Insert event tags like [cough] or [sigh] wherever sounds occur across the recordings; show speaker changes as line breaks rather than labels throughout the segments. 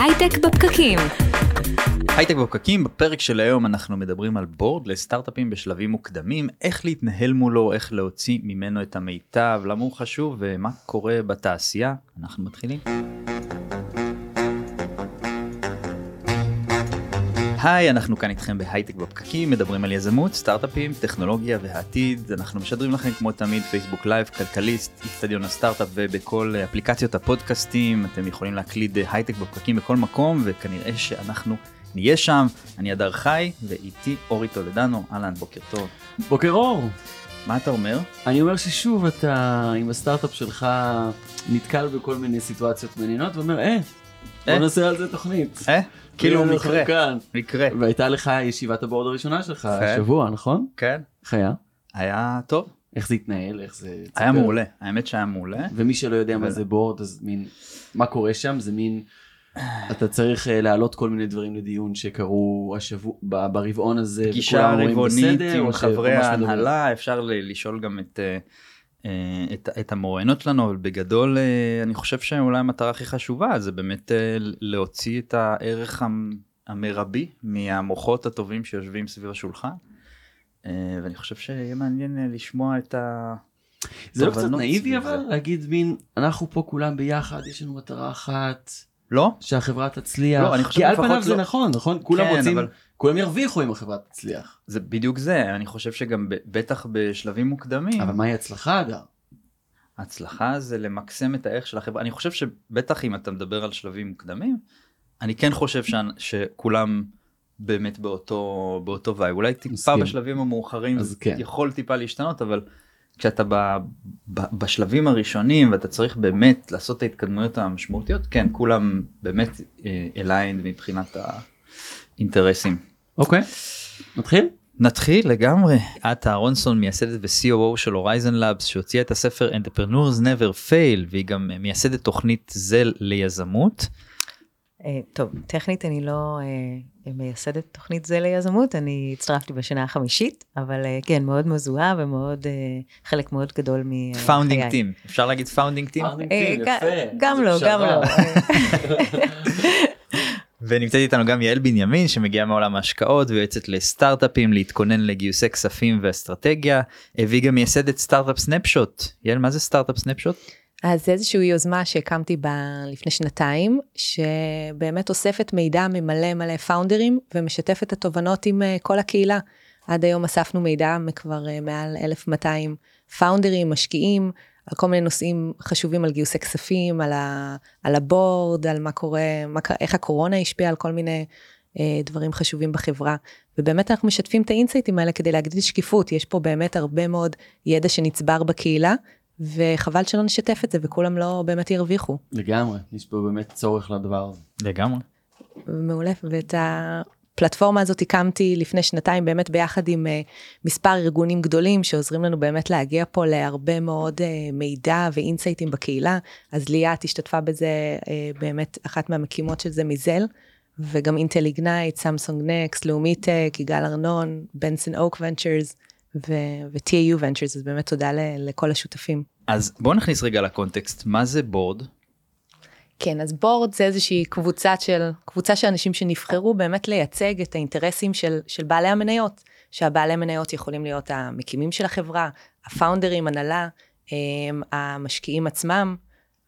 הייטק בפקקים.
הייטק בפקקים, בפרק של היום אנחנו מדברים על board לסטארט-אפים בשלבים מוקדמים, איך להתנהל מולו, איך להוציא ממנו את המיטב, למה הוא חשוב ומה קורה בתעשייה. אנחנו מתחילים. היי, אנחנו כאן איתכם בהייטק בפקקים, מדברים על יזמות, סטארט-אפים, טכנולוגיה והעתיד. אנחנו משדרים לכם כמו תמיד פייסבוק live, כלכליסט, איצטדיון הסטארט-אפ ובכל אפליקציות הפודקאסטים. אתם יכולים להקליד הייטק בפקקים בכל מקום, וכנראה שאנחנו נהיה שם. אני הדר חי, ואיתי אורי טולדנו, אהלן, בוקר טוב.
בוקר אור.
מה אתה אומר?
אני אומר ששוב אתה עם הסטארט-אפ שלך נתקל בכל מיני סיטואציות מעניינות ואומר אה, בוא
אה?
נעשה על זה תוכנית.
אה? כאילו מקרה. מקרה.
והייתה לך ישיבת הבורד הראשונה שלך
יפה.
השבוע נכון?
כן,
איך היה?
היה טוב,
איך זה התנהל? איך זה...
היה. מעולה, האמת שהיה מעולה.
ומי שלא יודע מה זה בורד אז מין מה קורה שם זה מין אתה צריך אה, להעלות כל מיני דברים לדיון שקרו השבוע ברבעון הזה
פגישה רבעונית עם חברי? ההנהלה, אפשר לשאול גם את, את, את המרואיינות שלנו, אבל בגדול אה, אני חושב שאולי המטרה הכי חשובה זה באמת אה, להוציא את הערך המ- המרבי מהמוחות הטובים שיושבים סביב השולחן. אה, ואני חושב שיהיה מעניין אה, לשמוע את ה...
זה לא קצת נאיבי אבל. להגיד מין אנחנו פה כולם ביחד יש לנו מטרה אחת
לא?
שהחברה תצליח
לא, אני חושב
כי על פניו זה
לא.
נכון נכון כולם
כן,
רוצים
אבל-
כולם ירוויחו אם החברה תצליח
זה בדיוק זה, אני חושב שגם ב- בטח בשלבים מוקדמים.
אבל מהי הצלחה אגב
ההצלחה זה למקסם את הערך של החברה אני חושב שבטח אם אתה מדבר על שלבים מוקדמים אני כן חושב ש... שכולם באמת באותו באותו vibe אולי טיפה
מסכים.
בשלבים המאוחרים
כן.
יכול טיפה להשתנות אבל כשאתה ב... ב... בשלבים הראשונים ואתה צריך באמת לעשות את ההתקדמויות המשמעותיות כן כולם באמת aligned מבחינת האינטרסים.
אוקיי נתחיל
נתחיל לגמרי. ליאת אהרונסון מייסדת ו-COO של הורייזן לאבס שהוציאה את הספר Entrepreneurs Never Fail והיא גם מייסדת תוכנית זל ליזמות.
אה, טוב, טכנית אני לא אה, מייסדת תוכנית זל ליזמות, אני הצטרפתי בשנה החמישית, אבל אה, כן, מאוד מזוהה ומאוד, אה, חלק מאוד גדול מחיי.
founding team אפשר להגיד founding team
אה, ג- גם לא, גם [laughs] לא.
ונמצאת איתנו גם יעל בנימין שמגיעה מעולם ההשקעות ויועצת לסטארט-אפים להתכונן לגיוסי כספים ואסטרטגיה והיא גם מייסדת סטארט-אפ סנפשוט. יעל מה זה סטארט-אפ סנפשוט?
אז זה איזושהי יוזמה שהקמתי בה לפני שנתיים, שבאמת אוספת מידע ממלא מלא פאונדרים ומשתפת את התובנות עם אה, כל הקהילה. עד היום אספנו מידע מכבר אה, מעל 1,200 פאונדרים, משקיעים, על כל מיני נושאים חשובים על גיוסי כספים, על, ה, על הבורד, על מה קורה, מה, איך הקורונה השפיעה על כל מיני אה, דברים חשובים בחברה. ובאמת אנחנו משתפים את האינסייטים האלה כדי להגדיל שקיפות, יש פה באמת הרבה מאוד ידע שנצבר בקהילה, וחבל שלא נשתף את זה וכולם לא באמת ירוויחו.
לגמרי יש פה באמת צורך לדבר הזה
לגמרי.
מעולה, ואת הפלטפורמה הזאת הקמתי לפני שנתיים באמת ביחד עם אה, מספר ארגונים גדולים שעוזרים לנו באמת להגיע פה להרבה מאוד אה, מידע ואינסייטים בקהילה. אז ליאת השתתפה בזה אה, באמת אחת מהמקימות של זה מזל, וגם אינטל איגנייט, סמסונג נקסט, לאומי טק, יגאל ארנון, בנסון אוק ונצ'רס ו-TAU ונצ'רס, אז באמת תודה ל- לכל השותפים.
אז בוא נכניס רגע לקונטקסט מה זה board
כן, אז בורד זה איזושהי קבוצה של, קבוצה של אנשים שנבחרו באמת לייצג את האינטרסים של, של בעלי המניות, שהבעלי מניות יכולים להיות המקימים של החברה, הפאונדרים, הנהלה, הם, המשקיעים עצמם,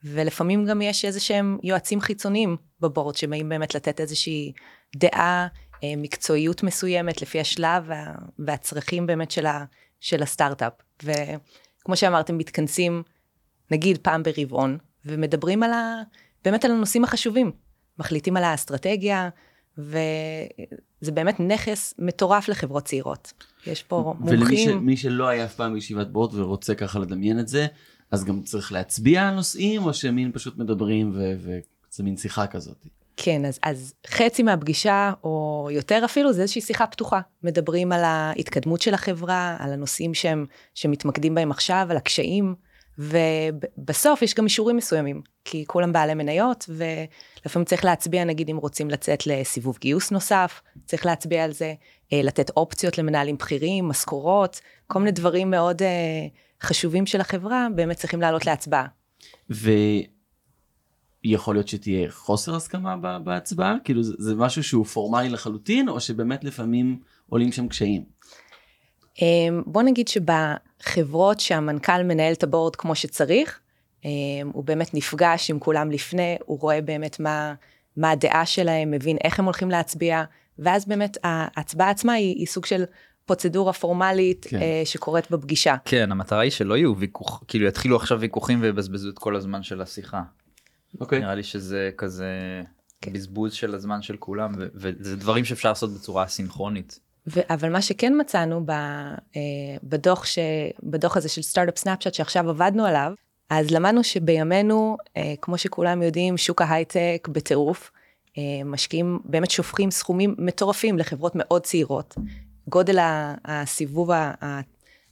ולפעמים גם יש איזה שהם יועצים חיצוניים בבורד, שבאים באמת לתת איזושהי דעה, מקצועיות מסוימת לפי השלב וה, והצרכים באמת של, ה, של הסטארט-אפ. וכמו שאמרתם, מתכנסים נגיד פעם ברבעון, ומדברים על ה... באמת על הנושאים החשובים. מחליטים על האסטרטגיה, וזה באמת נכס מטורף לחברות צעירות. יש פה
ולמי ש,
מומחים.
מי שלא היה אף פעם בישיבת בורד ורוצה ככה לדמיין את זה אז גם צריך להצביע על נושאים או שמין פשוט מדברים ו- וזה מין שיחה כזאת.
כן, אז, אז חצי מהפגישה, או יותר אפילו, זה איזושהי שיחה פתוחה. מדברים על ההתקדמות של החברה, על הנושאים שהם, שמתמקדים בהם עכשיו, על הקשיים, ובסוף יש גם אישורים מסוימים, כי כולם בעלי מניות, ולפעמים צריך להצביע, נגיד אם רוצים לצאת לסיבוב גיוס נוסף, צריך להצביע על זה, אה, לתת אופציות למנהלים בכירים, משכורות, כל מיני דברים מאוד אה, חשובים של החברה, באמת צריכים לעלות להצבעה.
ו... יכול להיות שתהיה חוסר הסכמה בהצבעה? כאילו זה, זה משהו שהוא פורמלי לחלוטין, או שבאמת לפעמים עולים שם קשיים?
אמ, בוא נגיד שבחברות שהמנכ"ל מנהל את הבורד כמו שצריך, אמ, הוא באמת נפגש עם כולם לפני, הוא רואה באמת מה, מה הדעה שלהם, מבין איך הם הולכים להצביע, ואז באמת ההצבעה עצמה היא, היא סוג של פרוצדורה פורמלית
כן.
כן. שקורית בפגישה.
כן המטרה היא שלא יהיו ויכוח כאילו יתחילו עכשיו ויכוחים ויבזבזו את כל הזמן של השיחה.
אוקיי.
נראה לי שזה כזה
כן.
בזבוז של הזמן של כולם ו- וזה דברים שאפשר לעשות בצורה סינכרונית.
ו- אבל מה שכן מצאנו ב, אה, בדוח, ש, בדוח הזה של סטארט-אפ סנאפצ'אט שעכשיו עבדנו עליו, אז למדנו שבימינו, אה, כמו שכולם יודעים, שוק ההייטק בטירוף, אה, משקיעים, באמת שופכים סכומים מטורפים לחברות מאוד צעירות. גודל הסיבוב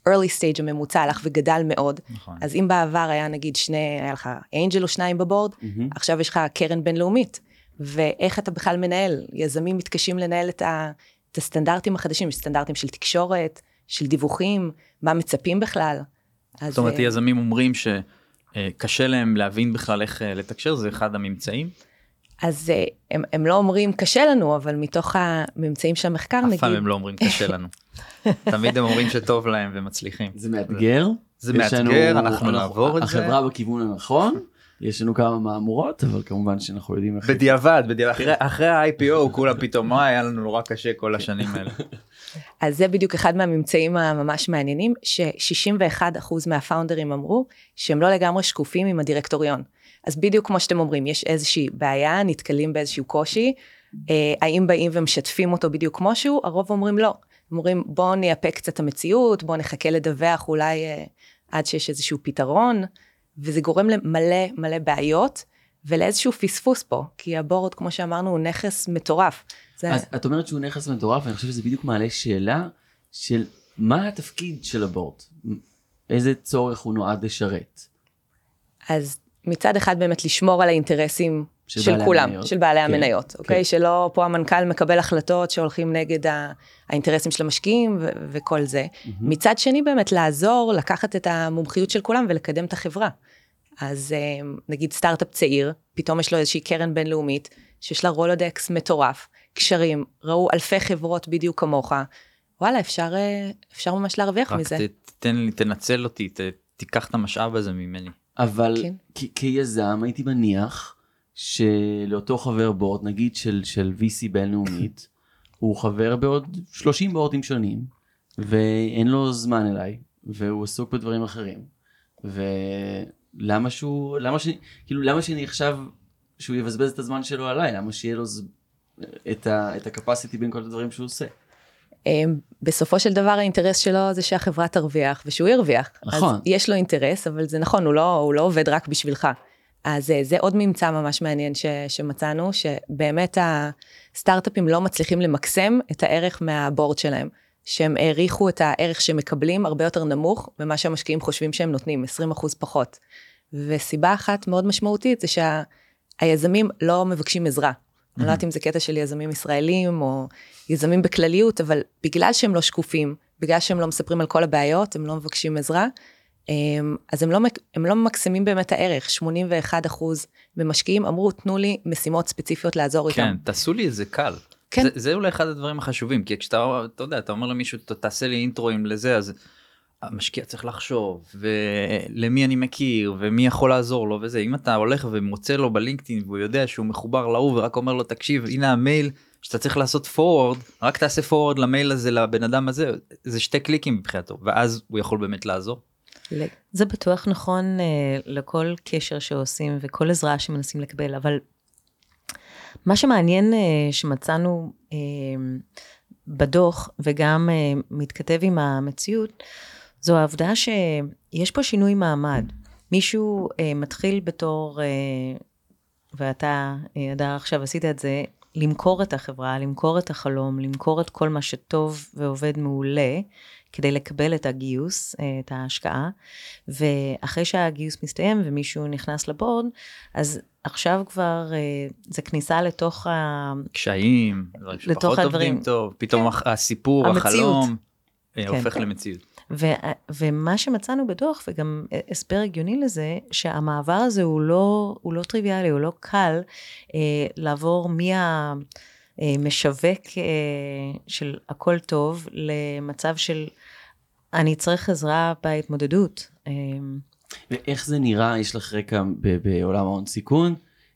ה-early stage הממוצע הלך וגדל מאוד.
נכון.
אז אם בעבר היה נגיד שני, היה לך אנג'ל או שניים בבורד,
מהמם.
עכשיו יש לך קרן בינלאומית. ואיך אתה בכלל מנהל? יזמים מתקשים לנהל את, ה, את הסטנדרטים החדשים, סטנדרטים של תקשורת, של דיווחים, מה מצפים בכלל. אז,
זאת אומרת
אה,
יזמים אומרים שקשה להם להבין בכלל איך אה, לתקשר זה אחד הממצאים.
אז אה, הם, הם לא אומרים קשה לנו, אבל מתוך הממצאים של המחקר
אף
נגיד,
פעם הם לא אומרים קשה לנו. [laughs] תמיד הם אומרים שטוב להם ומצליחים.
זה מאתגר.
זה מאתגר, אנחנו נעבור את זה.
החברה בכיוון הנכון, יש לנו כמה מהמורות, אבל כמובן שאנחנו יודעים איך...
בדיעבד, בדיעבד, אחרי- אחרי ה-IPO כולם פתאום מה היה לנו נורא קשה כל השנים האלה. [laughs]
אז זה בדיוק אחד מהממצאים הממש מעניינים, ש-61% מהפאונדרים אמרו שהם לא לגמרי שקופים עם הדירקטוריון. אז בדיוק כמו שאתם אומרים, יש איזושהי בעיה, נתקלים באיזשהו קושי, אה, האם באים ומשתפים אותו בדיוק כמו שהוא? הרוב אומרים לא. אומרים בואו נייפה קצת את המציאות, בואו נחכה לדווח אולי אה, עד שיש איזשהו פתרון, וזה גורם למלא מלא בעיות. ולאיזשהו פספוס פה, כי הבורד, כמו שאמרנו, הוא נכס מטורף. זה...
אז את אומרת שהוא נכס מטורף, ואני חושב שזה בדיוק מעלה שאלה של מה התפקיד של הבורד? איזה צורך הוא נועד לשרת?
אז מצד אחד באמת לשמור על האינטרסים
של
של, כולם,
המניות.
של בעלי
כן,
המניות,
כן.
אוקיי? שלא פה המנכ"ל מקבל החלטות שהולכים נגד ה- האינטרסים של המשקיעים ו- וכל זה. מצד שני באמת לעזור, לקחת את המומחיות של כולם ולקדם את החברה. אז אה, נגיד סטארט-אפ צעיר, פתאום יש לו איזושהי קרן בינלאומית, שיש לה רולודקס מטורף, קשרים, ראו אלפי חברות בדיוק כמוך, וואלה, אפשר, אה, אפשר ממש להרוויח
רק
מזה.
לי, תנצל אותי, ת- תיקח את המשאב הזה ממני.
אבל
כן.
כ- כיזם הייתי מניח שלאותו חבר בורד, נגיד של, של VC בינלאומית, [coughs] הוא חבר בעוד 30 בורדים שונים, ואין לו זמן אליי, והוא עסוק בדברים אחרים. ולמה שהוא, למה ש... כאילו למה שאני עכשיו, שהוא יבזבז את הזמן שלו עליי, למה שיהיה לו ז... את, ה... את הקפסיטי בין כל הדברים שהוא עושה.
אה, בסופו של דבר האינטרס שלו זה שהחברה תרוויח ושהוא ירוויח.
נכון.
אז יש לו אינטרס, אבל זה נכון, הוא לא, הוא לא עובד רק בשבילך. אז אה, זה עוד ממצא ממש מעניין ש, שמצאנו, שבאמת הסטארט-אפים לא מצליחים למקסם את הערך מהבורד שלהם. שהם העריכו את הערך שהם מקבלים הרבה יותר נמוך ממה שהמשקיעים חושבים שהם נותנים, 20% פחות. וסיבה אחת מאוד משמעותית זה שהיזמים לא מבקשים עזרה. אני לא יודעת אם זה קטע של יזמים ישראלים או יזמים בכלליות, אבל בגלל שהם לא שקופים, בגלל שהם לא מספרים על כל הבעיות, הם לא מבקשים עזרה, אמ, אז הם לא, הם לא ממקסמים באמת הערך. 81 אחוז ממשקיעים אמרו, תנו לי משימות ספציפיות לעזור
כן,
איתם.
תעשו לי את זה קל.
כן.
זה, זה אולי אחד הדברים החשובים, כי כשאתה, אתה יודע, אתה אומר למישהו, "ת- תעשה לי אינטרואים לזה, אז המשקיע צריך לחשוב, ולמי אני מכיר, ומי יכול לעזור לו וזה. אם אתה הולך ומוצא לו בלינקדאין, והוא יודע שהוא מחובר להוא, ורק אומר לו, תקשיב, הנה המייל שאתה צריך לעשות forward, רק תעשה forward למייל הזה לבן אדם הזה, זה שתי קליקים מבחינתו, ואז הוא יכול באמת לעזור.
זה בטוח נכון אה, לכל קשר שעושים וכל עזרה שמנסים לקבל, אבל מה שמעניין אה, שמצאנו אה, בדוח וגם מתכתב עם המציאות, זו העובדה שיש פה שינוי מעמד. מישהו אה, מתחיל בתור, אה, ואתה, אה, אדר, עכשיו עשית את זה, למכור את החברה, למכור את החלום, למכור את כל מה שטוב ועובד מעולה, כדי לקבל את הגיוס, אה, את ההשקעה, ואחרי שהגיוס מסתיים ומישהו נכנס לבורד, אז עכשיו כבר אה, זה כניסה לתוך ה...
קשיים, דברים
לתוך
שפחות
הדברים.
עובדים טוב, פתאום הח- הסיפור,
המציאות.
החלום, אה,
כן.
הופך למציאות.
ו, ומה שמצאנו בדוח, וגם הסבר הגיוני לזה, שהמעבר הזה הוא לא, הוא לא טריוויאלי, הוא לא קל אה, לעבור מה... משווק אה, של הכל טוב למצב של אני צריך עזרה בהתמודדות. אה,
ואיך זה נראה, יש לך רקע בעולם ההון סיכון,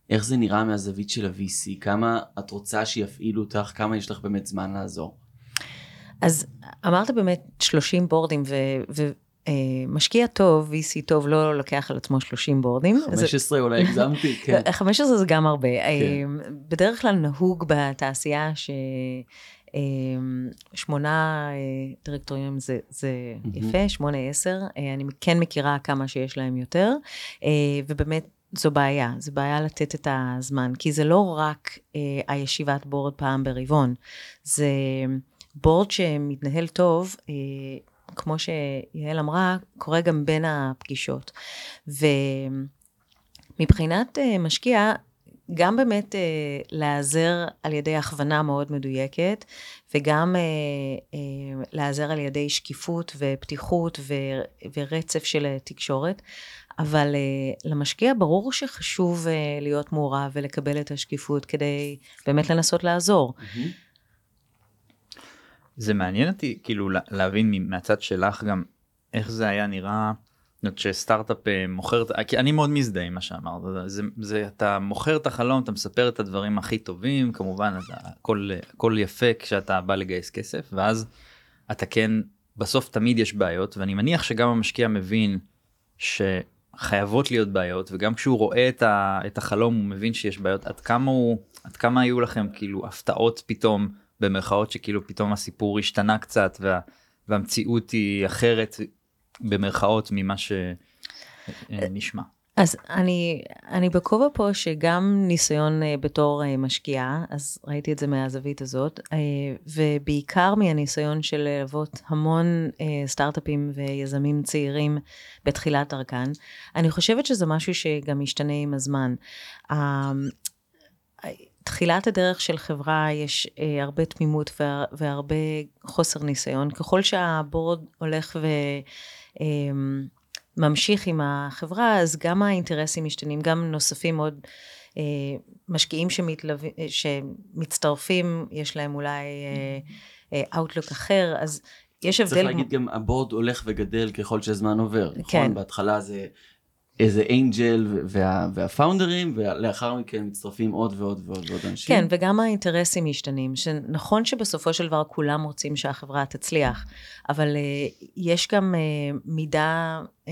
איך זה נראה מהזווית של ה-VC? כמה את רוצה שיפעילו אותך? כמה יש לך באמת זמן לעזור?
אז אמרת באמת 30 בורדים, ומשקיע אה, טוב, VC טוב, לא לוקח על עצמו 30 בורדים.
15 זה... אולי הגזמתי, [laughs] כן.
15 זה גם הרבה. כן. אה, בדרך כלל נהוג בתעשייה ש... אמ, שמונה אה, דירקטוריונים זה, זה mm-hmm. יפה, שמונה עשר, אה, אני כן מכירה כמה שיש להם יותר, אה, ובאמת זו בעיה, זו בעיה לתת את הזמן, כי זה לא רק הישיבת בורד פעם ברבעון, זה בורד שמתנהל טוב, כמו שיעל אמרה, קורה גם בין הפגישות. ומבחינת משקיע, גם באמת אה, להיעזר על ידי הכוונה מאוד מדויקת, וגם אה, אה, להיעזר על ידי שקיפות ופתיחות ו, ורצף של אה, תקשורת. אבל אה, למשקיע ברור שחשוב אה, להיות מעורב ולקבל את השקיפות כדי באמת לנסות לעזור.
זה מעניין אותי כאילו להבין מהצד שלך גם איך זה היה נראה שסטארט-אפ אה, מוכר, כי אני מאוד מזדהה עם מה שאמרת, זה, זה, אתה מוכר את החלום, אתה מספר את הדברים הכי טובים, כמובן הכל, הכל יפה כשאתה בא לגייס כסף, ואז אתה כן, בסוף תמיד יש בעיות, ואני מניח שגם המשקיע מבין שחייבות להיות בעיות, וגם כשהוא רואה את, ה, את החלום הוא מבין שיש בעיות, עד כמה הוא, עד כמה היו לכם כאילו הפתעות פתאום, במרכאות שכאילו פתאום הסיפור השתנה קצת, וה, והמציאות היא אחרת. במרכאות ממה שנשמע.
אז אני, אני בכובע פה שגם ניסיון אה, בתור אה, משקיעה, אז ראיתי את זה מהזווית הזאת, אה, ובעיקר מהניסיון של ללוות המון סטארט-אפים ויזמים צעירים בתחילת דרכן. אני חושבת שזה משהו שגם משתנה עם הזמן. תחילת הדרך של חברה יש הרבה תמימות והרבה חוסר ניסיון. ככל שהבורד הולך ו... אמ, ממשיך עם החברה, אז גם האינטרסים משתנים, גם נוספים עוד אה, משקיעים שמתלו... שמצטרפים, יש להם אולי אאוטלוק אה, אחר, אז יש הבדל...
צריך להגיד גם הבורד הולך וגדל ככל שהזמן עובר, נכון? כן. בהתחלה זה איזה אנג'ל וה, והפאונדרים ולאחר מכן מצטרפים עוד ועוד ועוד ועוד אנשים.
כן וגם האינטרסים משתנים שנכון שבסופו של דבר כולם רוצים שהחברה תצליח אבל uh, יש גם uh, מידה uh,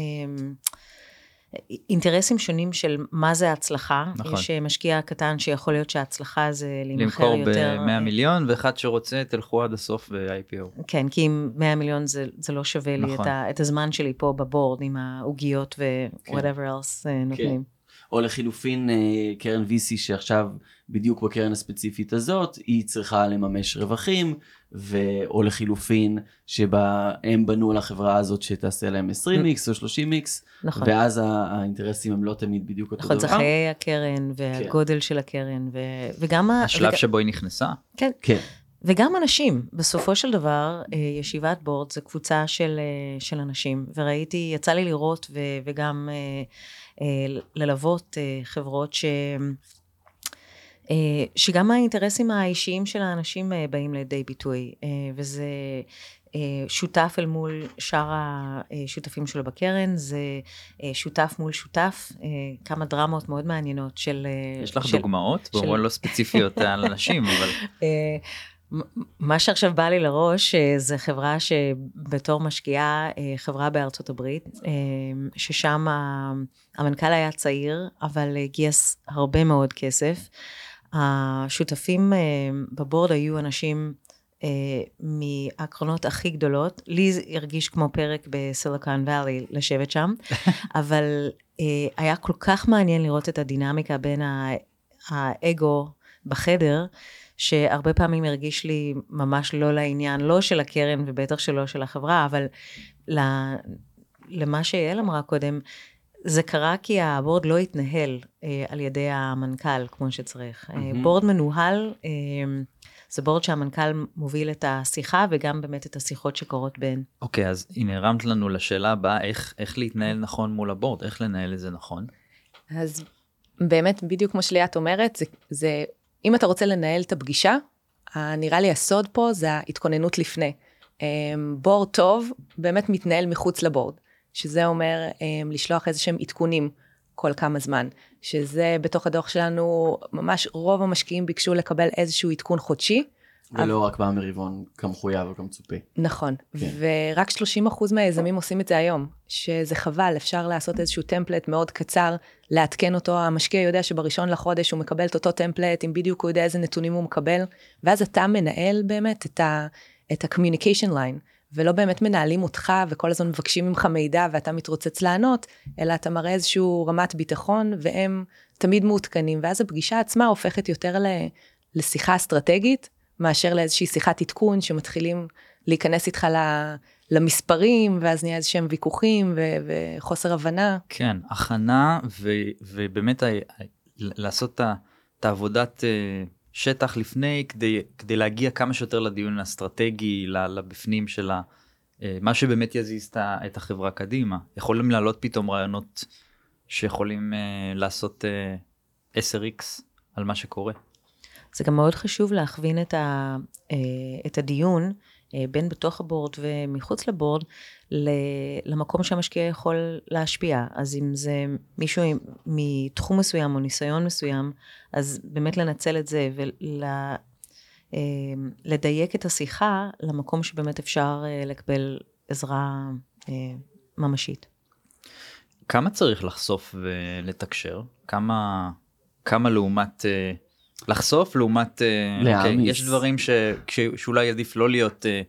אינטרסים שונים של מה זה הצלחה. נכון. יש אה, משקיע קטן שיכול להיות שההצלחה זה להימכר יותר.
למכור ב-100 מיליון, ואחד שרוצה, תלכו עד הסוף ב-IPO.
כן, כי עם 100 מיליון זה, זה לא שווה נכון. לי את. ה, את הזמן שלי פה בבורד עם העוגיות ו-whatever כן. else אה, נותנים. כן.
או לחילופין אה, קרן VC שעכשיו בדיוק בקרן הספציפית הזאת היא צריכה לממש רווחים ו... או לחילופין שבה הם בנו על החברה הזאת שתעשה להם 20x או 30x נכון. ואז האינטרסים הם לא תמיד בדיוק אותו
נכון, דבר. נכון, זה חיי הקרן והגודל כן. של הקרן ו... וגם
השלב
וג...
שבו היא נכנסה.
כן. כן. וגם אנשים, בסופו של דבר, אה, ישיבת בורד זה קבוצה של, אה, של אנשים, וראיתי, יצא לי לראות ו, וגם אה, ללוות חברות ש... שגם האינטרסים האישיים של האנשים באים לידי ביטוי, וזה שותף אל מול שאר השותפים שלו בקרן, זה שותף מול שותף, כמה דרמות מאוד מעניינות של...
יש לך של, דוגמאות? של... לא ספציפיות על אנשים, אבל... [laughs]
מה שעכשיו בא לי לראש אה, זה חברה שבתור משקיעה, אה, חברה בארצות הברית, אה, ששם המנכ"ל היה צעיר, אבל גייס הרבה מאוד כסף. השותפים בבורד היו אנשים מהקרנות הכי גדולות. לי זה הרגיש כמו פרק בסיליקון וואלי לשבת שם, [laughs] אבל היה כל כך מעניין לראות את הדינמיקה בין האגו בחדר. שהרבה פעמים הרגיש לי ממש לא לעניין, לא של הקרן ובטח שלא של החברה, אבל למה שיעל אמרה קודם, זה קרה כי הבורד לא התנהל אה, על ידי המנכ"ל כמו שצריך.
מהמם.
בורד מנוהל, אה, זה בורד שהמנכ"ל מוביל את השיחה וגם באמת את השיחות שקורות בין.
אוקיי, אז הנה הרמת לנו לשאלה הבאה, איך, איך להתנהל נכון מול הבורד, איך לנהל את זה נכון.
אז באמת, בדיוק כמו שליאת אומרת, זה, זה, אם אתה רוצה לנהל את הפגישה, נראה לי הסוד פה זה ההתכוננות לפני. אמ, בורד טוב באמת מתנהל מחוץ לבורד, שזה אומר אמ, לשלוח איזה שהם עדכונים כל כמה זמן, שזה בתוך הדוח שלנו, ממש רוב המשקיעים ביקשו לקבל איזשהו עדכון חודשי,
ולא רק פעם ברבעון כמחויב או כמצופה.
נכון,
כן.
ורק 30% מהיזמים עושים את זה היום, שזה חבל, אפשר לעשות איזשהו טמפלט מאוד קצר, לעדכן אותו, המשקיע יודע שבראשון לחודש הוא מקבל את אותו טמפלט, אם בדיוק הוא יודע איזה נתונים הוא מקבל, ואז אתה מנהל באמת את ה- את ה-communication line, ולא באמת מנהלים אותך וכל הזמן מבקשים ממך מידע ואתה מתרוצץ לענות, אלא אתה מראה איזשהו רמת ביטחון והם תמיד מעודכנים, ואז הפגישה עצמה הופכת יותר ל- לשיחה אסטרטגית, מאשר לאיזושהי שיחת עדכון שמתחילים להיכנס איתך ל- למספרים, ואז נהיה איזה שהם ויכוחים ו- וחוסר הבנה.
כן, הכנה ו, ובאמת ה, לעשות את העבודת אה, שטח לפני כדי, כדי להגיע כמה שיותר לדיון האסטרטגי, לבפנים של אה, מה שבאמת יזיז את החברה קדימה. יכולים לעלות פתאום רעיונות שיכולים אה, לעשות אה, 10x על מה שקורה.
זה גם מאוד חשוב להכווין את, ה, אה, את הדיון, אה, בין בתוך הבורד ומחוץ לבורד, למקום שהמשקיע יכול להשפיע. אז אם זה מישהו מתחום מסוים או ניסיון מסוים, אז באמת לנצל את זה ולדייק את השיחה למקום שבאמת אפשר אה, לקבל עזרה אה, ממשית.
כמה צריך לחשוף ולתקשר? כמה, כמה לעומת אה, לחשוף לעומת אה,
להעמיס.
אוקיי, יש דברים ש, ש, שאולי עדיף לא להיות אה,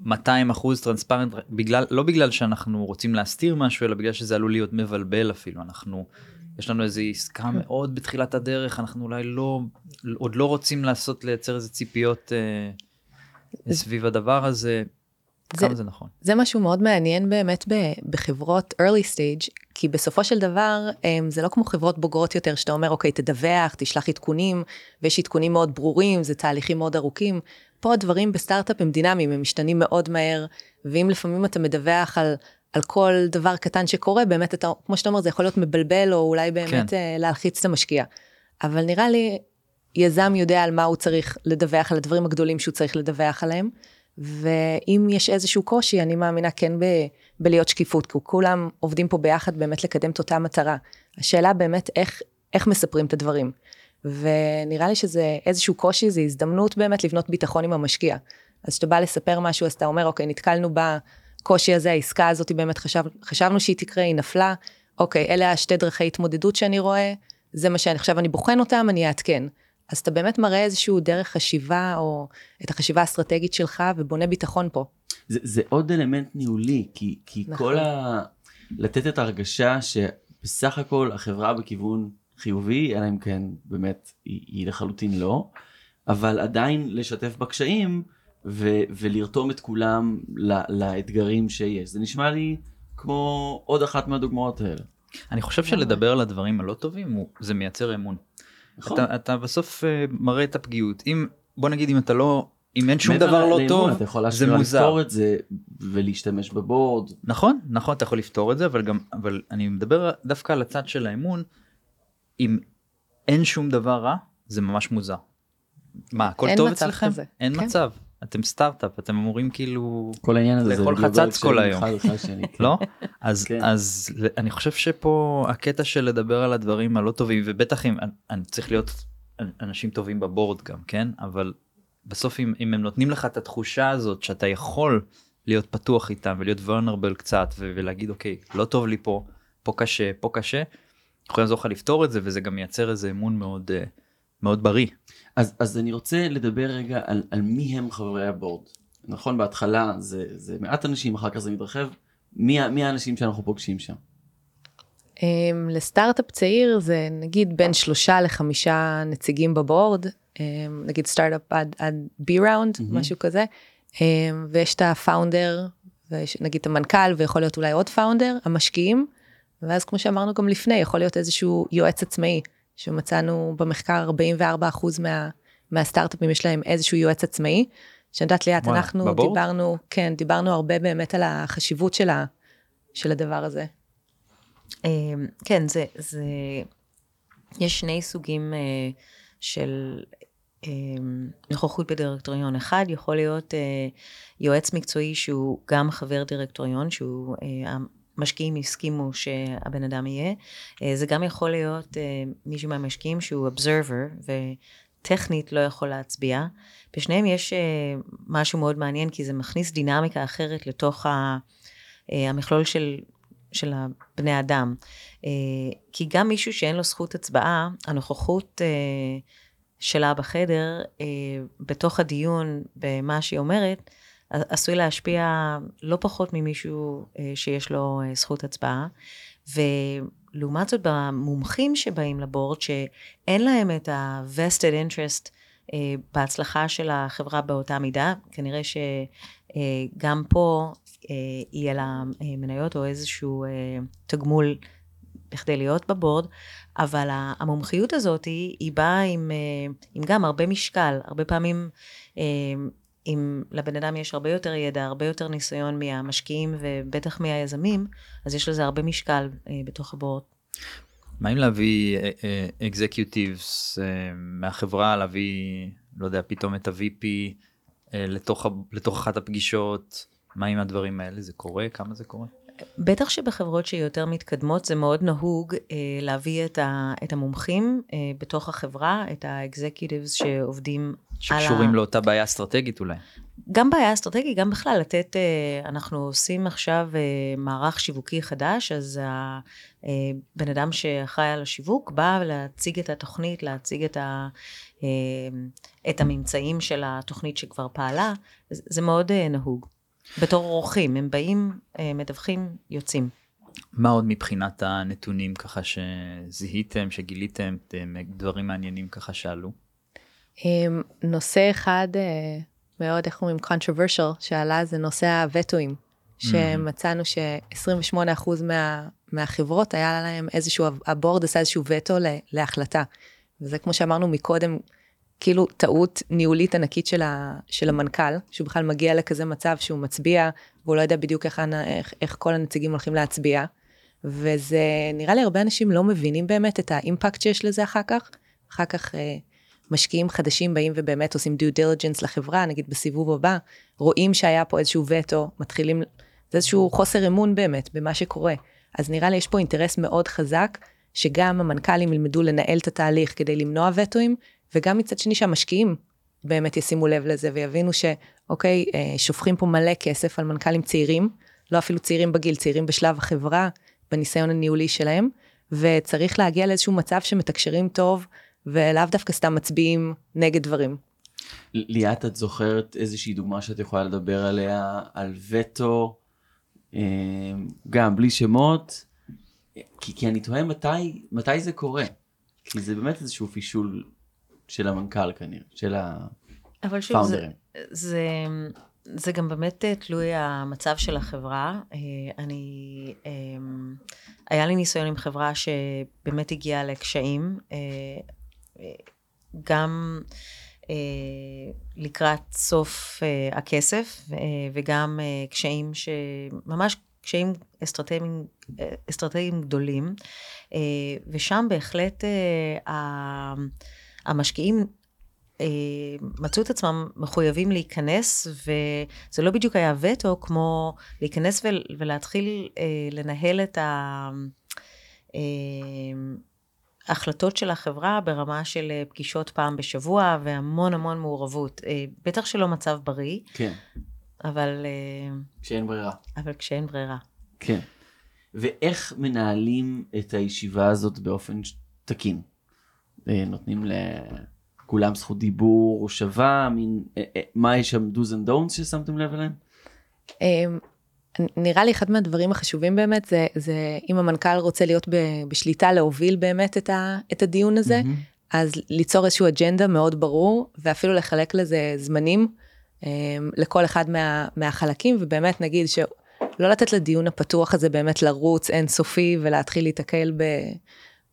200 אחוז טרנספרנט בגלל לא בגלל שאנחנו רוצים להסתיר משהו אלא בגלל שזה עלול להיות מבלבל אפילו אנחנו יש לנו איזו עסקה מאוד בתחילת הדרך אנחנו אולי לא עוד לא רוצים לעשות לייצר איזה ציפיות אה, סביב הדבר הזה.
זה-
כמה זה נכון.
זה משהו מאוד מעניין באמת ב- בחברות early stage, כי בסופו של דבר אמ, זה לא כמו חברות בוגרות יותר, שאתה אומר, אוקיי, תדווח, תשלח עדכונים, ויש עדכונים מאוד ברורים, זה תהליכים מאוד ארוכים. פה הדברים בסטארט-אפ הם דינמיים, הם משתנים מאוד מהר, ואם לפעמים אתה מדווח על, על כל דבר קטן שקורה, באמת אתה, כמו שאתה אומר, זה יכול להיות מבלבל, או אולי באמת
כן.
אה, להלחיץ את המשקיע. אבל נראה לי, יזם יודע על מה הוא צריך לדווח, על הדברים הגדולים שהוא צריך לדווח עליהם. ואם יש איזשהו קושי, אני מאמינה כן ב, בלהיות שקיפות, כי כולם עובדים פה ביחד באמת לקדם את אותה מטרה. השאלה באמת איך, איך מספרים את הדברים. ונראה לי שזה איזשהו קושי, זו הזדמנות באמת לבנות ביטחון עם המשקיע. אז כשאתה בא לספר משהו, אז אתה אומר, אוקיי, נתקלנו בקושי הזה, העסקה הזאת באמת חשב, חשבנו שהיא תקרה, היא נפלה, אוקיי, אלה השתי דרכי התמודדות שאני רואה, זה מה שאני, עכשיו אני בוחן אותם, אני אעדכן. אז אתה באמת מראה איזשהו דרך חשיבה, או את החשיבה האסטרטגית שלך, ובונה ביטחון פה.
זה, זה עוד אלמנט ניהולי, כי, כי
נכון.
כל ה... לתת את ההרגשה שבסך הכל החברה בכיוון חיובי, אלא אם כן באמת היא, היא לחלוטין לא, אבל עדיין לשתף בקשיים ו, ולרתום את כולם ל, לאתגרים שיש. זה נשמע לי כמו עוד אחת מהדוגמאות האלה.
אני חושב שלדבר על הדברים הלא טובים זה מייצר אמון.
נכון.
אתה, אתה בסוף אה, מראה את הפגיעות אם בוא נגיד אם אתה לא אם אין שום דבר לא
לאמון,
טוב
אתה יכול
זה מוזר
לפתור את זה ולהשתמש בבורד.
נכון נכון אתה יכול לפתור את זה אבל גם אבל אני מדבר דווקא על הצד של האמון אם אין שום דבר רע זה ממש מוזר. מה הכל
אין
טוב
מצב
אצלכם
כזה.
אין
כן.
מצב אתם סטארט-אפ אתם אמורים כאילו
כל העניין הזה
לאכול חצץ כל היום.
כן.
לא [laughs] אז
כן.
אז אני חושב שפה הקטע של לדבר על הדברים הלא טובים ובטח אם אני צריך להיות אנשים טובים בבורד גם כן אבל בסוף אם, אם הם נותנים לך את התחושה הזאת שאתה יכול להיות פתוח איתם ולהיות vulnerable קצת ולהגיד אוקיי לא טוב לי פה פה קשה פה קשה. יכולים לעזור לך לפתור את זה וזה גם מייצר איזה אמון מאוד אה, מאוד בריא.
אז, אז אני רוצה לדבר רגע על, על מי הם חברי הבורד. נכון, בהתחלה זה, זה מעט אנשים, אחר כך זה מתרחב. מי, מי האנשים שאנחנו פוגשים שם?
Um, לסטארט-אפ צעיר זה נגיד בין שלושה לחמישה נציגים בבורד, um, נגיד סטארט-אפ עד, עד B-Round,
מהמם.
משהו כזה, um, ויש את הפאונדר, ויש נגיד את המנכ"ל ויכול להיות אולי עוד פאונדר, המשקיעים, ואז כמו שאמרנו גם לפני, יכול להיות איזשהו יועץ עצמאי, שמצאנו במחקר 44% מה, מהסטארט-אפים יש להם איזשהו יועץ עצמאי. שאני יודעת ליאת, אנחנו
בבורד?
דיברנו, כן, דיברנו הרבה באמת על החשיבות של, ה, של הדבר הזה.
אמ, כן, זה, זה, יש שני סוגים אה, של אמ, נוכחות בדירקטוריון. אחד יכול להיות אה, יועץ מקצועי שהוא גם חבר דירקטוריון, שהוא, אה, המשקיעים הסכימו שהבן אדם יהיה. אה, זה גם יכול להיות אה, מישהו מהמשקיעים שהוא observer, וטכנית לא יכול להצביע. בשניהם יש אה, משהו מאוד מעניין, כי זה מכניס דינמיקה אחרת לתוך המכלול של, של הבני אדם. כי גם מישהו שאין לו זכות הצבעה, הנוכחות שלה בחדר, בתוך הדיון, במה שהיא אומרת, עשוי להשפיע לא פחות ממישהו אה, שיש לו אה, זכות הצבעה. ולעומת זאת, במומחים שבאים לבורד, שאין להם את ה-vested interest אה, בהצלחה של החברה באותה מידה, כנראה שגם פה יהיה לה מניות או איזשהו תגמול בכדי להיות בבורד, אבל המומחיות הזאת היא, באה עם, עם גם הרבה משקל, הרבה פעמים אם לבן אדם יש הרבה יותר ידע, הרבה יותר ניסיון מהמשקיעים ובטח מהיזמים, אז יש לזה הרבה משקל אה, בתוך הבורד.
מה אם להביא אקזקיוטיבס מהחברה, להביא, לא יודע, פתאום את ה-VP אה, לתוך לתוך אחת הפגישות? מה עם הדברים האלה? זה קורה? כמה זה קורה?
בטח שבחברות שיותר מתקדמות זה מאוד נהוג אה, להביא את, ה, את המומחים אה, בתוך החברה, את ה-executives שעובדים על ה...
שקשורים לאותה בעיה אסטרטגית אולי.
גם בעיה אסטרטגית, גם בכלל לתת, אה, אנחנו עושים עכשיו אה, מערך שיווקי חדש, אז הבן אדם שאחראי על השיווק בא להציג את התוכנית, להציג את, ה, אה, את הממצאים של התוכנית שכבר פעלה, זה זה מאוד אה, נהוג. בתור אורחים, הם באים, אה, מדווחים, יוצאים.
מה עוד מבחינת הנתונים ככה שזיהיתם, שגיליתם, דברים מעניינים ככה שעלו?
אמ, נושא אחד אה, מאוד, איך אומרים, controversial, שעלה זה נושא הווטואים, שמצאנו ש-28% מה, מהחברות היה להם איזשהו, הבורד עשה איזשהו וטו להחלטה. וזה כמו שאמרנו מקודם, כאילו טעות ניהולית ענקית של, ה, של המנכ"ל, שהוא בכלל מגיע לכזה מצב שהוא מצביע, והוא לא יודע בדיוק איך, איך, איך כל הנציגים הולכים להצביע. וזה, נראה לי הרבה אנשים לא מבינים באמת את האימפקט שיש לזה אחר כך. אחר כך אה, משקיעים חדשים באים ובאמת עושים due diligence לחברה, נגיד בסיבוב הבא, רואים שהיה פה איזשהו וטו, מתחילים, זה איזשהו חוסר אמון באמת במה שקורה. אז נראה לי יש פה אינטרס מאוד חזק, שגם המנכ"לים ילמדו לנהל את התהליך כדי למנוע וטואים, וגם מצד שני שהמשקיעים באמת ישימו לב לזה ויבינו שאוקיי, אה, שופכים פה מלא כסף על מנכ"לים צעירים, לא אפילו צעירים בגיל, צעירים בשלב החברה, בניסיון הניהולי שלהם, וצריך להגיע לאיזשהו מצב שמתקשרים טוב, ולאו דווקא סתם מצביעים נגד דברים.
ליאת, את זוכרת איזושהי דוגמה שאת יכולה לדבר עליה, על וטו, אה, גם בלי שמות, כי, כי אני תוהה מתי, מתי זה קורה. כי זה באמת איזשהו פישול של המנכ"ל כנראה, של
אבל שוב, זה,
הפאונדרים.
זה, זה גם באמת אה, תלוי המצב של החברה. אה, אני, אה, היה לי ניסיון עם חברה שבאמת הגיעה לקשיים, גם לקראת סוף הכסף, וגם קשיים שממש קשיים אסטרטגיים, אסטרטגיים גדולים, ושם בהחלט המשקיעים אה, מצאו את עצמם מחויבים להיכנס, וזה לא בדיוק היה וטו, כמו להיכנס ול, ולהתחיל אה, לנהל את ההחלטות של החברה ברמה של אה, פגישות פעם בשבוע, והמון המון מעורבות. אה, בטח שלא מצב בריא,
כן,
אבל, אה,
שאין ברירה.
אבל כשאין ברירה.
כן. ואיך מנהלים את הישיבה הזאת באופן תקין? אה, נותנים לכולם זכות דיבור שווה? מין, אה, אה, מה יש שם do's and don'ts ששמתם לב אליהם?
אמ, נראה לי אחד מהדברים החשובים באמת זה, זה אם המנכ"ל רוצה להיות ב- בשליטה להוביל באמת את, ה, את הדיון הזה,
מהמם.
אז ליצור איזשהו אג'נדה מאוד ברור ואפילו לחלק לזה זמנים אמ, לכל אחד מה, מהחלקים ובאמת נגיד לא לתת לדיון הפתוח הזה באמת לרוץ אינסופי ולהתחיל להיתקל ב...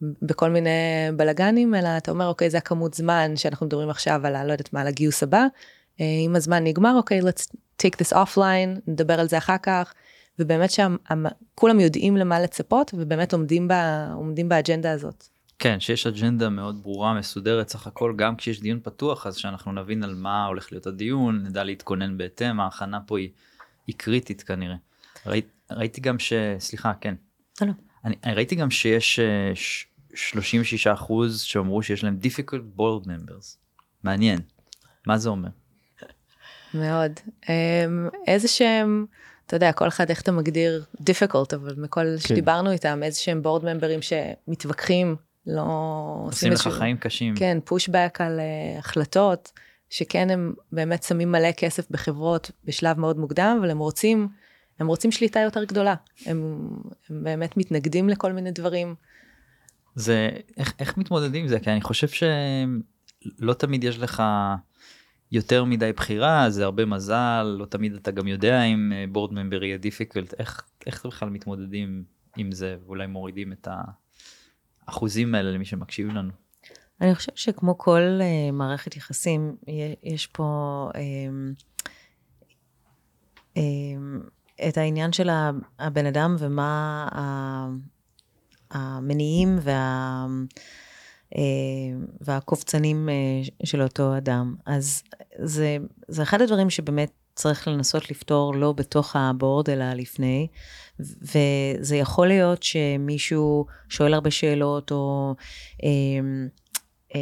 בכל מיני בלאגנים, אלא אתה אומר, אוקיי, זה הכמות זמן שאנחנו מדברים עכשיו על, ה- לא יודעת מה, על הגיוס הבא. אה, אם הזמן נגמר, אוקיי, let's take this offline, נדבר על זה אחר כך. ובאמת שכולם יודעים למה לצפות, ובאמת עומדים, בה, עומדים באג'נדה הזאת.
כן, שיש אג'נדה מאוד ברורה, מסודרת, סך הכל, גם כשיש דיון פתוח, אז שאנחנו נבין על מה הולך להיות הדיון, נדע להתכונן בהתאם, ההכנה פה היא, היא קריטית כנראה. ראי, ראיתי גם ש... סליחה, כן.
לא, לא.
אני, אני ראיתי גם שיש אה, ש- 36 אחוז שאמרו שיש להם difficult board members. מעניין. מה זה אומר?
מאוד. אמ, איזה שהם, אתה יודע, כל אחד איך אתה מגדיר difficult, אבל מכל שדיברנו איתם, איזה שהם בורד ממברים שמתווכחים, לא
עושים לך
איזשהו-
חיים קשים.
כן, פושבק על uh, החלטות, שכן הם באמת שמים מלא כסף בחברות בשלב מאוד מוקדם, אבל הם רוצים, הם רוצים שליטה יותר גדולה. הם, הם באמת מתנגדים לכל מיני דברים.
זה איך, איך מתמודדים עם זה כי אני חושב שלא תמיד יש לך יותר מדי בחירה זה הרבה מזל לא תמיד אתה גם יודע אם board member יהיה difficult איך איך בכלל מתמודדים עם זה ואולי מורידים את האחוזים האלה למי שמקשיב לנו.
אני חושבת שכמו כל uh, מערכת יחסים, יש פה um, um, את העניין של הבן אדם ומה המניעים וה, uh, והקופצנים uh, של אותו אדם. אז זה, זה אחד הדברים שבאמת צריך לנסות לפתור לא בתוך הבורד, אלא לפני. וזה יכול להיות שמישהו שואל הרבה שאלות, או... Um,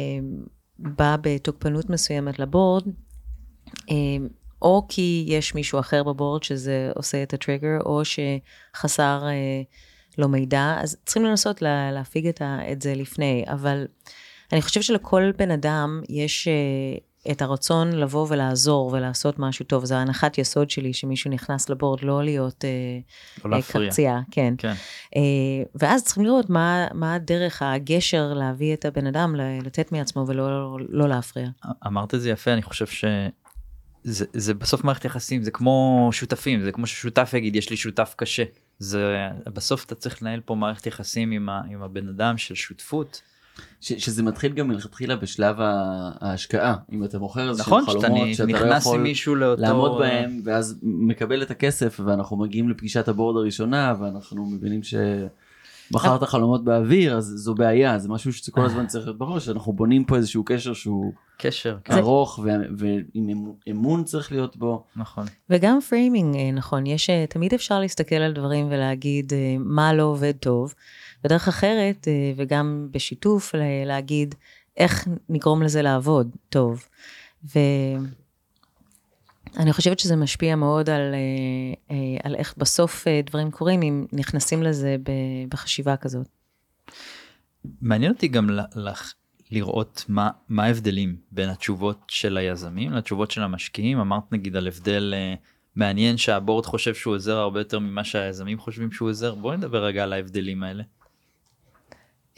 בא בתוקפנות מסוימת לבורד, או כי יש מישהו אחר בבורד שזה עושה את הטריגר, או שחסר לו מידע, אז צריכים לנסות לה, להפיג את, ה, את זה לפני, אבל אני חושבת שלכל בן אדם יש את הרצון לבוא ולעזור ולעשות משהו טוב, זו הנחת יסוד שלי שמישהו נכנס לבורד, לא להיות
לא להפריע.
קרצייה, כן.
כן.
ואז צריכים לראות מה, מה הדרך, הגשר להביא את הבן אדם, לתת מעצמו ולא לא להפריע.
אמרת את זה יפה אני חושב שזה זה בסוף מערכת יחסים זה כמו שותפים זה כמו ששותף יגיד יש לי שותף קשה זה בסוף אתה צריך לנהל פה מערכת יחסים עם, ה, עם הבן אדם של שותפות.
ש, שזה מתחיל גם מלכתחילה בשלב ההשקעה אם אתה מוכר איזה
נכון
חלומות
נ-
שאתה לא
נכנס עם
יכול
לאותו
לעמוד בהם ואז מקבל את הכסף ואנחנו מגיעים לפגישת הבורד הראשונה ואנחנו מבינים שמכרת חלומות באוויר אז זו בעיה זה משהו שכל הזמן צריך להיות בראש אנחנו בונים פה איזשהו קשר שהוא
קשר כן,
ארוך ו- ועם אמ- אמון צריך להיות בו.
נכון
וגם framing, אה, נכון, יש, אה, תמיד אפשר להסתכל על דברים ולהגיד אה, מה לא עובד טוב, ודרך אחרת, וגם בשיתוף, להגיד איך נגרום לזה לעבוד טוב. ואני חושבת שזה משפיע מאוד על, אה, אה, על איך בסוף אה, דברים קורים, אם נכנסים לזה בחשיבה כזאת.
מעניין אותי גם לך לראות מה מה ההבדלים בין התשובות של היזמים לתשובות של המשקיעים אמרת נגיד על הבדל מעניין שהבורד חושב שהוא עוזר הרבה יותר ממה שהיזמים חושבים שהוא עוזר בוא נדבר רגע על ההבדלים האלה.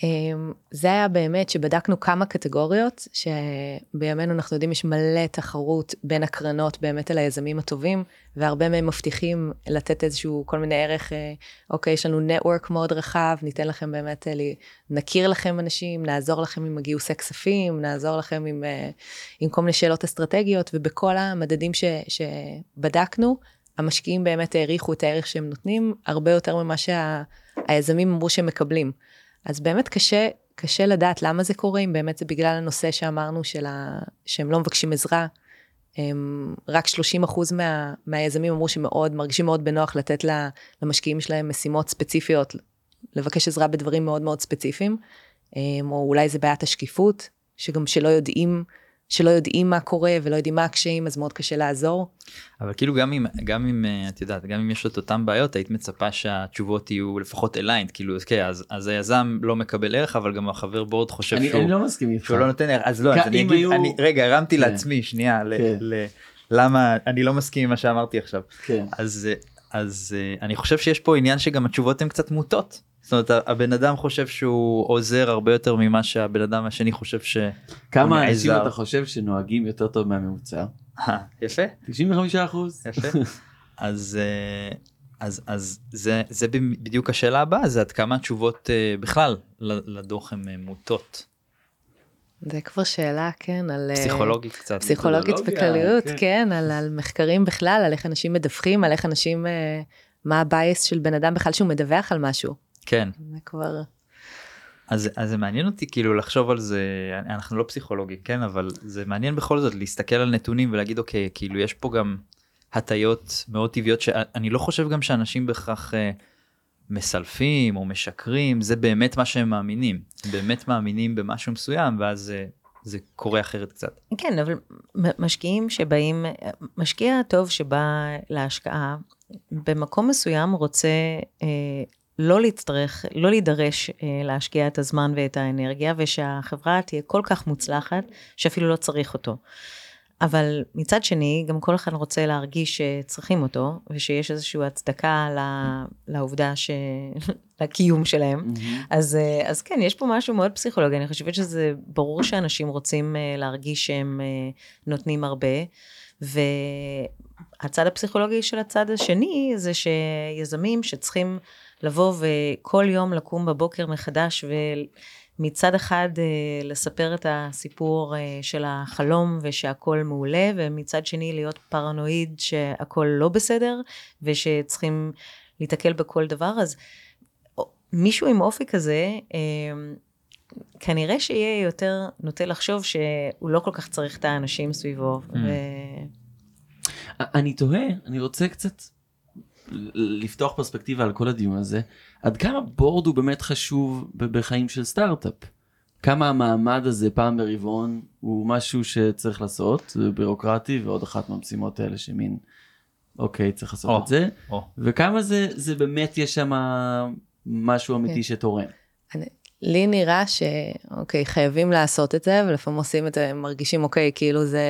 אמ, זה היה באמת שבדקנו כמה קטגוריות, שבימינו אנחנו יודעים יש מלא תחרות בין הקרנות באמת על היזמים הטובים, והרבה מהם מבטיחים לתת איזשהו כל מיני ערך, אה, אוקיי, יש לנו נטוורק מאוד רחב, ניתן לכם באמת, אה, נכיר לכם אנשים, נעזור לכם עם הגיוסי כספים, נעזור לכם עם, אה, עם כל מיני שאלות אסטרטגיות, ובכל המדדים ש, שבדקנו, המשקיעים באמת העריכו את הערך שהם נותנים, הרבה יותר ממה שהיזמים אמרו שהם מקבלים. אז באמת קשה, קשה לדעת למה זה קורה, אם באמת זה בגלל הנושא שאמרנו של ה... שהם לא מבקשים עזרה. הם, רק 30 אחוז מה, מהיזמים אמרו שמאוד, מרגישים מאוד בנוח לתת לה, למשקיעים שלהם משימות ספציפיות, לבקש עזרה בדברים מאוד מאוד ספציפיים, או אולי זה בעיית השקיפות, שגם שלא יודעים, שלא יודעים מה קורה ולא יודעים מה הקשיים, אז מאוד קשה לעזור.
אבל כאילו גם אם גם אם אה, את יודעת גם אם יש את אותם בעיות היית מצפה שהתשובות יהיו לפחות aligned כאילו כן אז, אז היזם לא מקבל ערך אבל גם החבר board חושב
אני
שהוא,
אני לא מסכים איתך.
שהוא לא נותן ערך אז לא אז אני אגיד
היו-
אני רגע הרמתי
כן.
לעצמי שנייה ל,
כן.
ל, למה אני לא מסכים עם מה שאמרתי עכשיו
כן.
אז אה, אז אה, אני חושב שיש פה עניין שגם התשובות הן קצת מוטות. זאת אומרת הבן אדם חושב שהוא עוזר הרבה יותר ממה שהבן אדם השני חושב ש...
כמה אנשים. אתה חושב שנוהגים יותר טוב מהממוצע?
אה, יפה
95 אחוז.
יפה. אז אה, אז אז זה זה בדיוק השאלה הבאה זה עד כמה התשובות אה, בכלל ל- לדוח הן מוטות
זה כבר שאלה, כן, על...
פסיכולוגית קצת.
פסיכולוגית בכלליות,
כן.
כן, על, על מחקרים בכלל, על איך אנשים מדווחים, על איך אנשים, אה, מה הבייס של בן אדם בכלל שהוא מדווח על משהו.
כן.
זה כבר...
אז אז זה מעניין אותי כאילו לחשוב על זה אנחנו לא פסיכולוגים כן? אבל זה מעניין בכל זאת להסתכל על נתונים ולהגיד אוקיי כאילו יש פה גם הטיות מאוד טבעיות שאני לא חושב גם שאנשים בהכרח אה, מסלפים או משקרים זה באמת מה שהם מאמינים. באמת מאמינים במשהו מסוים ואז אה, זה קורה אחרת קצת.
כן, אבל משקיעים שבאים, משקיע טוב שבא להשקעה, במקום מסוים רוצה אה, לא להצטרך, לא להידרש אה, להשקיע את הזמן ואת האנרגיה, ושהחברה תהיה כל כך מוצלחת, שאפילו לא צריך אותו. אבל מצד שני, גם כל אחד רוצה להרגיש שצריכים אותו, ושיש איזושהי הצדקה ל- לעובדה ש... [laughs] לקיום שלהם. אז, אה, אז כן, יש פה משהו מאוד פסיכולוגי, אני חושבת שזה ברור שאנשים רוצים אה, להרגיש שהם אה, נותנים הרבה, והצד הפסיכולוגי של הצד השני זה שיזמים שצריכים לבוא וכל יום לקום בבוקר מחדש ומצד אחד אה, לספר את הסיפור אה, של החלום ושהכול מעולה, ומצד שני להיות פרנואיד שהכול לא בסדר, ושצריכים להתקל בכל דבר, אז מישהו עם אופי כזה, אה, כנראה שיהיה יותר נוטה לחשוב שהוא לא כל כך צריך את האנשים סביבו.
Mm.
ו...
אני תוהה, אני רוצה קצת לפתוח פרספקטיבה על כל הדיון הזה, עד כמה בורד הוא באמת חשוב בחיים של סטארט-אפ? כמה המעמד הזה פעם ברבעון הוא משהו שצריך לעשות, זה בירוקרטי ועוד אחת מהמשימות האלה שמין, אוקיי, צריך לעשות
או.
את זה,
או,
וכמה זה, זה באמת יש שם משהו אמיתי
כן.
שתורם.
לי נראה שאוקיי, חייבים לעשות את זה, ולפעמים עושים את זה, מרגישים אוקיי, כאילו זה...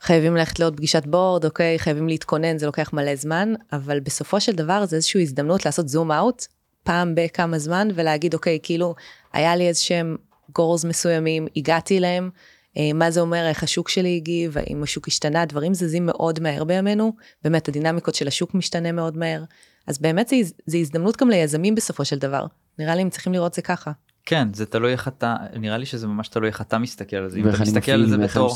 חייבים ללכת לעוד פגישת בורד, אוקיי, חייבים להתכונן, זה לוקח מלא זמן, אבל בסופו של דבר זה איזושהי הזדמנות לעשות זום אאוט, פעם בכמה זמן, ולהגיד, אוקיי, כאילו, היה לי איזה שהם גורס מסוימים, הגעתי אליהם, אה, מה זה אומר, איך השוק שלי הגיב, האם השוק השתנה, דברים זזים מאוד מהר בימינו, באמת הדינמיקות של השוק משתנה מאוד מהר, אז באמת זה הזדמנות גם ליזמים בסופו של דבר, נראה לי הם צריכים לראות זה ככה.
כן זה תלוי איך אתה נראה לי שזה ממש תלוי איך אתה מסתכל על זה אם אתה מסתכל על זה בתור.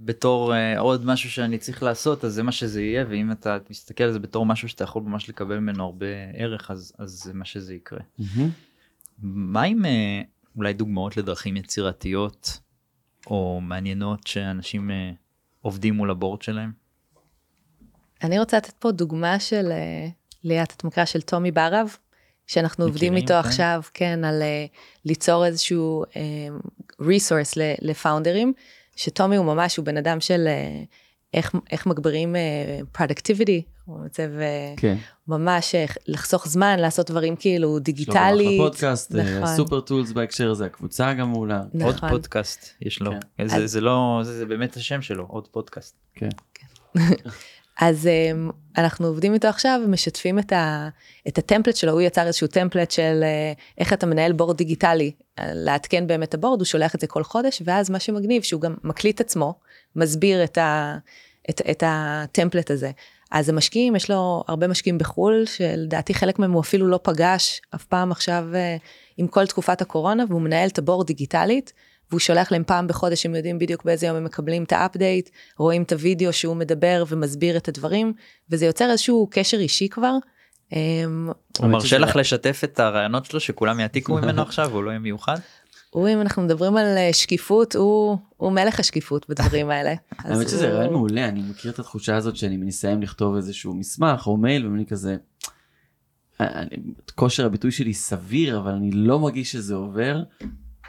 בתור uh, עוד משהו שאני צריך לעשות אז זה מה שזה יהיה ואם אתה מסתכל על זה בתור משהו שאתה יכול ממש לקבל ממנו הרבה ערך אז אז זה מה שזה יקרה.
מהמם.
מה עם uh, אולי דוגמאות לדרכים יצירתיות או מעניינות שאנשים uh, עובדים מול הבורד שלהם?
אני רוצה לתת פה דוגמה של אה, ליאת, את מכירה של טומי ברב, שאנחנו עובדים איתו
כן.
עכשיו, כן, על אה, ליצור איזשהו אה, resource ל- לפאונדרים, שטומי הוא ממש, הוא בן אדם של אה, איך, איך מגבירים אה, productivity, הוא מצב אה,
כן.
ממש אה, לחסוך זמן, לעשות דברים כאילו
יש לו גם
דיגיטלית.
אחלה פודקאסט, אה,
נכון.
סופר טולס בהקשר הזה, הקבוצה גם מעולה.
עוד
נכון.
פודקאסט יש לו
כן.
זה,
אז-
זה לא זה, זה באמת השם שלו עוד פודקאסט.
כן. [laughs]
אז um, אנחנו עובדים איתו עכשיו ומשתפים את, ה, את ה template שלו, הוא יצר איזשהו template של uh, איך אתה מנהל board דיגיטלי, לעדכן באמת את ה board, הוא שולח את זה כל חודש, ואז מה שמגניב שהוא גם מקליט עצמו, מסביר את, ה, את, את הטמפלט הזה. אז המשקיעים, יש לו הרבה משקיעים בחו"ל, שלדעתי חלק מהם הוא אפילו לא פגש אף פעם עכשיו uh, עם כל תקופת הקורונה, והוא מנהל את הבורד דיגיטלית, והוא שולח להם פעם בחודש, הם יודעים בדיוק באיזה יום הם מקבלים את האפדייט, רואים את הוידאו שהוא מדבר ומסביר את הדברים, וזה יוצר איזשהו קשר אישי כבר. אמ,
הוא מרשה לך לשתף את הרעיונות שלו שכולם יעתיקו ממנו [laughs] עכשיו והוא לא יהיה מיוחד?
הוא, אם אנחנו מדברים על אה, שקיפות, הוא, הוא מלך השקיפות בדברים האלה. [laughs]
האמת שזה
הוא-
רעיון מעולה, אני מכיר את התחושה הזאת שאני מסיים לכתוב איזשהו מסמך או מייל ואני כזה, אני- את כושר הביטוי שלי סביר אבל אני לא מרגיש שזה עובר.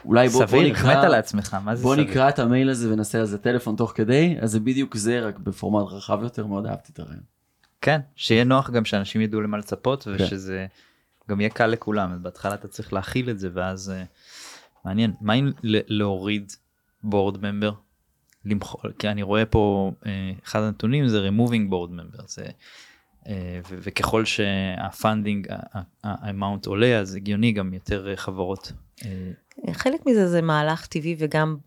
אולי בוא, בוא
סביר, החמאת
נקרא,
לעצמך, מה זה
בוא
סביר?
נקרא את המייל הזה ונעשה על זה טלפון תוך כדי, אז זה בדיוק זה רק בפורמט רחב יותר, מאוד אהבתי את הרעיון.
כן, שיהיה נוח גם שאנשים ידעו למה לצפות
כן.
ושזה גם יהיה קל לכולם, אז בהתחלה אתה צריך להכיל את זה ואז אה, מעניין, מה אם להוריד board member? למחול, כי אני רואה פה אה, אחד הנתונים זה removing board member, זה, אה, ו- וככל שה funding, ה amount עולה אז הגיוני גם יותר חברות. אה,
חלק מזה זה מהלך טבעי וגם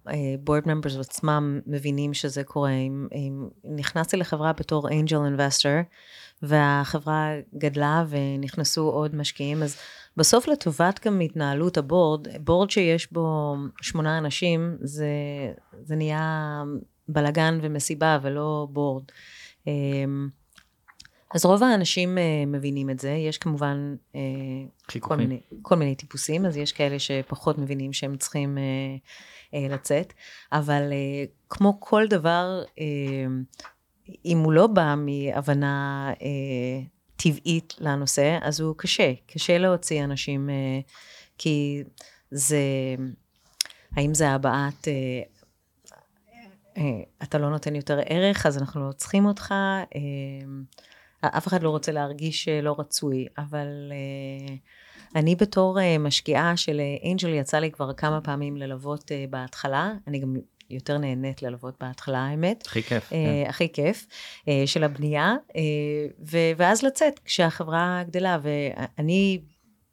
board uh, members עצמם מבינים שזה קורה. אם, אם נכנסתי לחברה בתור angel investor והחברה גדלה ונכנסו עוד משקיעים, אז בסוף לטובת גם התנהלות ה board, board שיש בו שמונה אנשים, זה, זה נהיה בלגן ומסיבה ולא בורד. Um, אז רוב האנשים uh, מבינים את זה, יש כמובן uh, כל, מיני, כל מיני טיפוסים, אז יש כאלה שפחות מבינים שהם צריכים uh, uh, לצאת, אבל uh, כמו כל דבר, uh, אם הוא לא בא מהבנה uh, טבעית לנושא, אז הוא קשה, קשה להוציא אנשים, uh, כי זה, האם זה הבעת... Uh, אתה לא נותן יותר ערך, אז אנחנו לא צריכים אותך. אף אחד לא רוצה להרגיש לא רצוי, אבל uh, אני בתור uh, משקיעה של אנג'ל, יצא לי כבר כמה פעמים ללוות בהתחלה, אני גם יותר נהנית ללוות בהתחלה, האמת.
הכי כיף. Uh,
כן. הכי כיף, uh, של הבנייה, uh, ו- ואז לצאת כשהחברה גדלה, ואני...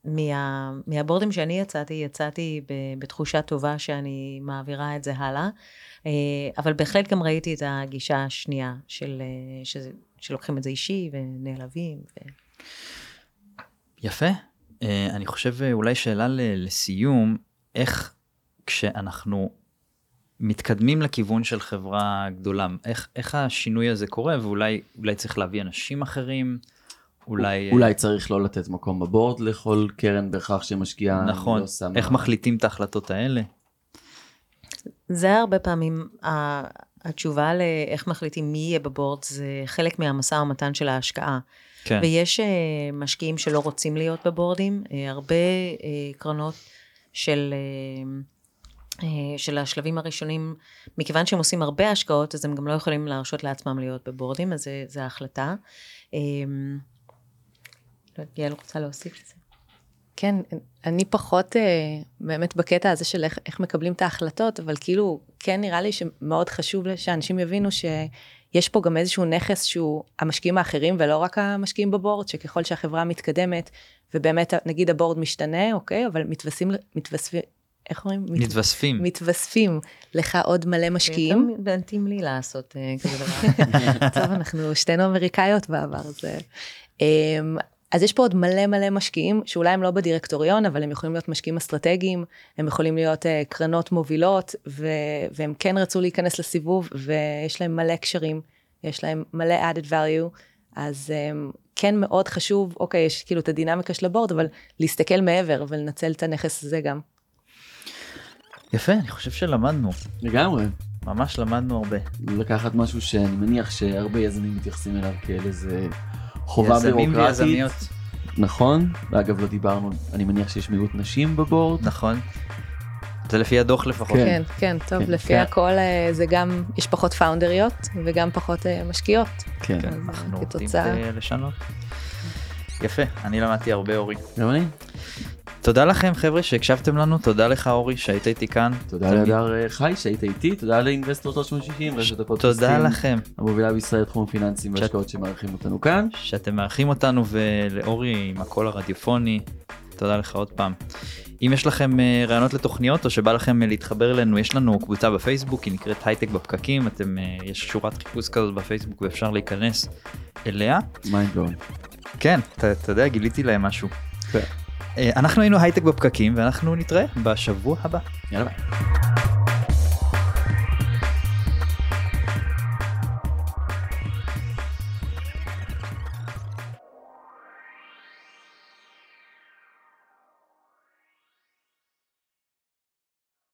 מה, מהבורדים שאני יצאתי, יצאתי בתחושה טובה שאני מעבירה את זה הלאה, אבל בהחלט גם ראיתי את הגישה השנייה של, שזה שלוקחים את זה אישי ונעלבים. ו...
יפה. Uh, אני חושב uh, אולי שאלה לסיום, איך כשאנחנו מתקדמים לכיוון של חברה גדולה, איך, איך השינוי הזה קורה ואולי אולי צריך להביא אנשים אחרים, אולי...
אה, אולי צריך לא לתת מקום בבורד לכל קרן בהכרח שמשקיעה.
נכון, לא איך מחליטים את ההחלטות האלה?
זה הרבה פעמים התשובה לאיך מחליטים מי יהיה בבורד זה חלק מהמשא ומתן של ההשקעה. כן. ויש uh, משקיעים שלא רוצים להיות בבורדים, uh, הרבה uh, קרנות של, של השלבים הראשונים, מכיוון שהם עושים הרבה השקעות, אז הם גם לא יכולים להרשות לעצמם להיות בבורדים, אז זו ההחלטה. Uh, יעל רוצה להוסיף את זה?
כן, אני פחות uh, באמת בקטע הזה של איך, איך מקבלים את ההחלטות, אבל כאילו, כן נראה לי שמאוד חשוב שאנשים יבינו שיש פה גם איזשהו נכס שהוא המשקיעים האחרים ולא רק המשקיעים בבורד, שככל שהחברה מתקדמת, ובאמת נגיד הבורד משתנה, אוקיי, אבל מתווספים, מתווספים, איך אומרים?
מתווספים.
מתווספים לך עוד מלא משקיעים.
מתאים לי לעשות אה, כזה דבר. [laughs] [laughs]
טוב, אנחנו שתינו אמריקאיות בעבר, זה... אז יש פה עוד מלא מלא משקיעים, שאולי הם לא בדירקטוריון, אבל הם יכולים להיות משקיעים אסטרטגיים, הם יכולים להיות uh, קרנות מובילות, ו- והם כן רצו להיכנס לסיבוב, ויש להם מלא קשרים, יש להם מלא added value, אז um, כן מאוד חשוב, אוקיי, יש כאילו את הדינמיקה של הבורד, אבל להסתכל מעבר ולנצל את הנכס הזה גם.
יפה, אני חושב שלמדנו.
לגמרי.
ממש למדנו הרבה.
לקחת משהו שאני מניח שהרבה יזמים מתייחסים אליו כאל איזה... חובה בירוקרטית. נכון, ואגב לא דיברנו, אני מניח שיש מיעוט נשים בבורד.
נכון. זה לפי הדוח לפחות.
כן, כן, כן טוב, כן, לפי כן. הכל אה, זה גם, יש פחות פאונדריות וגם פחות אה, משקיעות.
כן, כן אנחנו עובדים לשנות. יפה, אני למדתי הרבה אורי.
גם אני.
תודה לכם חבר'ה שהקשבתם לנו, תודה לך אורי שהיית איתי כאן.
תודה להדר אה, חי שהיית איתי, תודה לאינבסטור 360, רשת
הפודקאסטים. תודה לכם.
המובילה בישראל תחום הפיננסים והשקעות שמארחים אותנו כאן.
שאתם מארחים אותנו ולאורי עם הקול הרדיופוני, תודה לך עוד פעם. אם יש לכם אה, רעיונות לתוכניות או שבא לכם אה, להתחבר אלינו יש לנו קבוצה בפייסבוק היא נקראת הייטק בפקקים אתם יש שורת חיפוש כזאת בפייסבוק ואפשר להיכנס אליה.
mind
כן אתה יודע גיליתי להם משהו. אה, אנחנו היינו הייטק בפקקים, ואנחנו נתראה בשבוע הבא.
יאללה ביי.